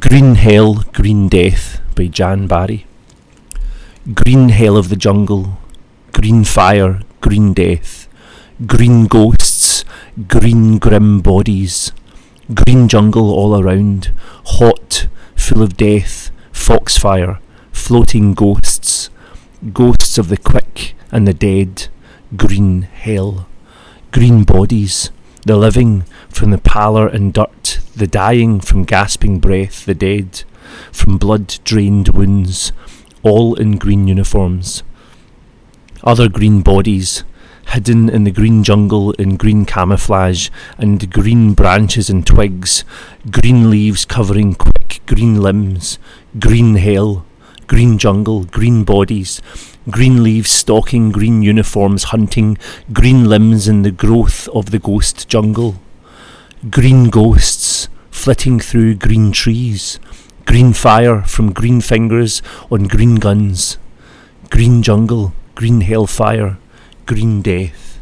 Green Hell, Green Death by Jan Barry. Green hell of the jungle, green fire, green death, green ghosts, green grim bodies, green jungle all around, hot, full of death, foxfire, floating ghosts, ghosts of the quick and the dead, green hell, green bodies, the living from the pallor and dirt, the dying from gasping breath, the dead from blood drained wounds, all in green uniforms. Other green bodies, hidden in the green jungle in green camouflage and green branches and twigs, green leaves covering quick green limbs, green hell, green jungle, green bodies, green leaves stalking green uniforms hunting green limbs in the growth of the ghost jungle, green ghosts flitting through green trees, green fire from green fingers on green guns, green jungle, green hellfire, green death.